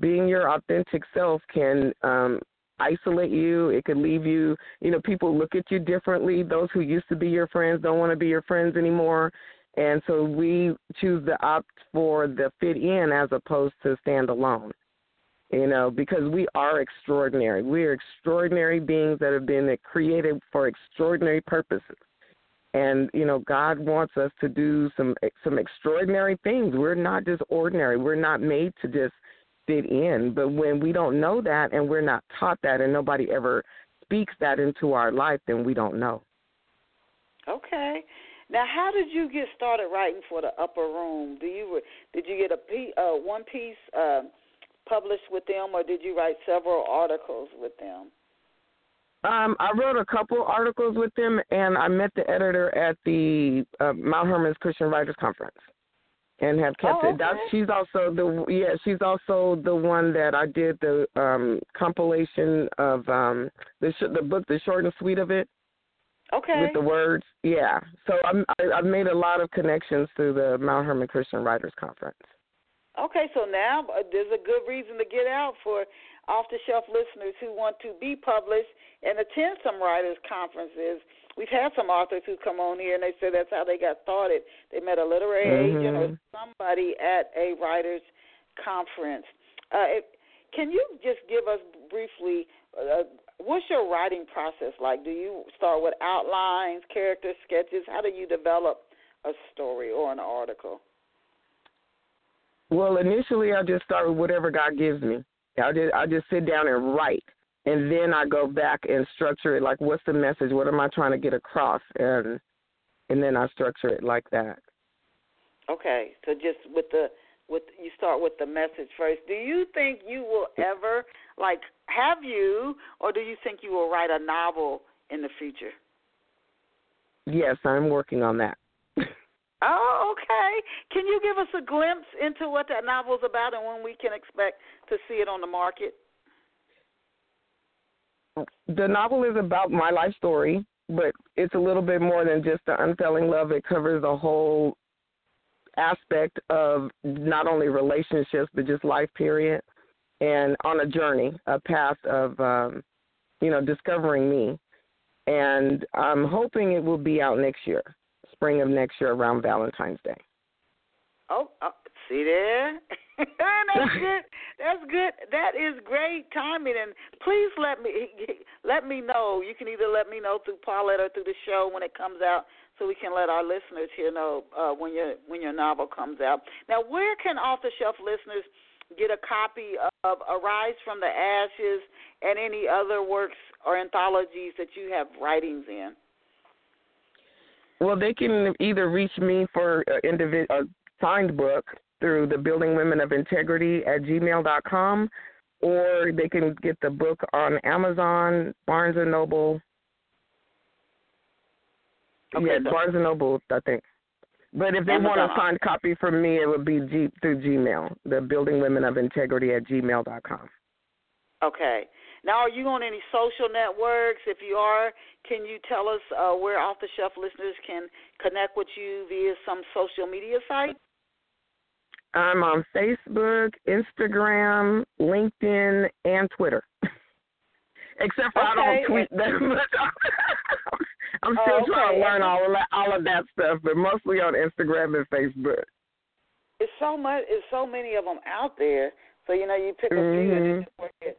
Being your authentic self can um isolate you. It could leave you, you know, people look at you differently. Those who used to be your friends don't want to be your friends anymore. And so we choose to opt for the fit in as opposed to stand alone. You know, because we are extraordinary. We are extraordinary beings that have been created for extraordinary purposes. And you know, God wants us to do some some extraordinary things. We're not just ordinary. We're not made to just fit in. But when we don't know that and we're not taught that and nobody ever speaks that into our life, then we don't know. Okay. Now, how did you get started writing for the Upper Room? Do you did you get a uh, one piece uh, published with them, or did you write several articles with them? Um, I wrote a couple articles with them, and I met the editor at the uh, Mount Hermon's Christian Writers Conference and have kept oh, it. That's she's also the yeah she's also the one that I did the um compilation of um the sh- the book the short and sweet of it. Okay. With the words, yeah. So I'm I, I've made a lot of connections through the Mount Hermon Christian Writers Conference. Okay, so now uh, there's a good reason to get out for off the shelf listeners who want to be published and attend some writers conferences we've had some authors who come on here and they say that's how they got started. They met a literary mm-hmm. agent or somebody at a writers conference. Uh, it, can you just give us briefly uh, what's your writing process like? Do you start with outlines, character sketches? How do you develop a story or an article? Well, initially I just start with whatever God gives me. I just I just sit down and write and then I go back and structure it like what's the message? What am I trying to get across? And and then I structure it like that. Okay, so just with the with you start with the message first. Do you think you will ever like have you, or do you think you will write a novel in the future? Yes, I'm working on that. *laughs* oh, okay. Can you give us a glimpse into what that novel is about and when we can expect to see it on the market? the novel is about my life story, but it's a little bit more than just the unfailing love. It covers the whole aspect of not only relationships but just life period and on a journey, a path of um, you know, discovering me. And I'm hoping it will be out next year, spring of next year around Valentine's Day. Oh, oh see there? *laughs* That's *laughs* good. That's good. That is great timing. And please let me *laughs* let me know. You can either let me know through Paulette or through the show when it comes out, so we can let our listeners here know uh, when your when your novel comes out. Now, where can off the shelf listeners get a copy of Arise from the Ashes and any other works or anthologies that you have writings in? Well, they can either reach me for a, individ- a signed book through the Building Women of Integrity at gmail.com, or they can get the book on Amazon, Barnes and Noble. Okay, yeah, so Barnes and Noble, I think. But if they Amazon. want a signed copy from me, it would be G- through Gmail, the Building Women of Integrity at gmail.com. Okay. Now, are you on any social networks? If you are, can you tell us uh, where off the shelf listeners can connect with you via some social media site? I'm on Facebook, Instagram, LinkedIn, and Twitter. *laughs* Except for okay. I don't tweet that *laughs* much. I'm still oh, okay. trying to learn all of that, all of that stuff, but mostly on Instagram and Facebook. It's so much. It's so many of them out there. So you know, you pick a mm-hmm. few and you just work it.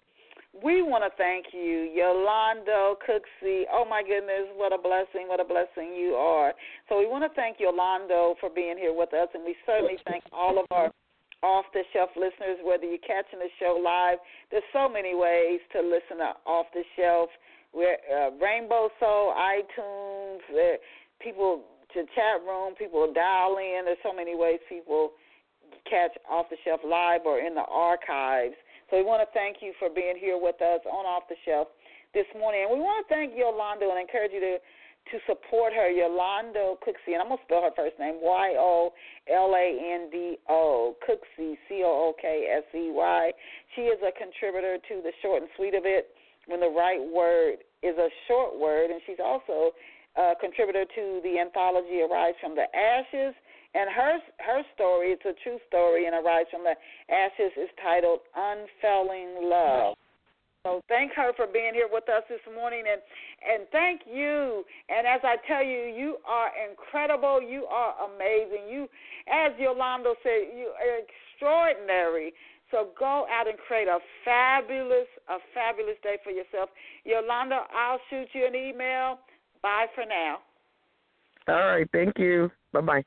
We want to thank you, Yolando Cooksey. Oh my goodness, what a blessing, what a blessing you are. So we want to thank Yolando for being here with us, and we certainly thank all of our off the shelf listeners, whether you're catching the show live. There's so many ways to listen to off the shelf. We're uh, Rainbow Soul, iTunes, uh, people to chat room, people dial in. There's so many ways people catch off the shelf live or in the archives. We want to thank you for being here with us on Off the Shelf this morning. And we want to thank Yolanda and encourage you to to support her, Yolanda Cooksey, and I'm gonna spell her first name Y O L A N D O Cooksey C O O K S E Y. She is a contributor to the Short and Sweet of It when the right word is a short word, and she's also a contributor to the anthology Arise from the Ashes. And her her story, it's a true story, and Arise from the Ashes is titled Unfailing Love. So thank her for being here with us this morning, and and thank you. And as I tell you, you are incredible. You are amazing. You, as Yolanda said, you are extraordinary. So go out and create a fabulous, a fabulous day for yourself. Yolanda, I'll shoot you an email. Bye for now. All right. Thank you. Bye bye.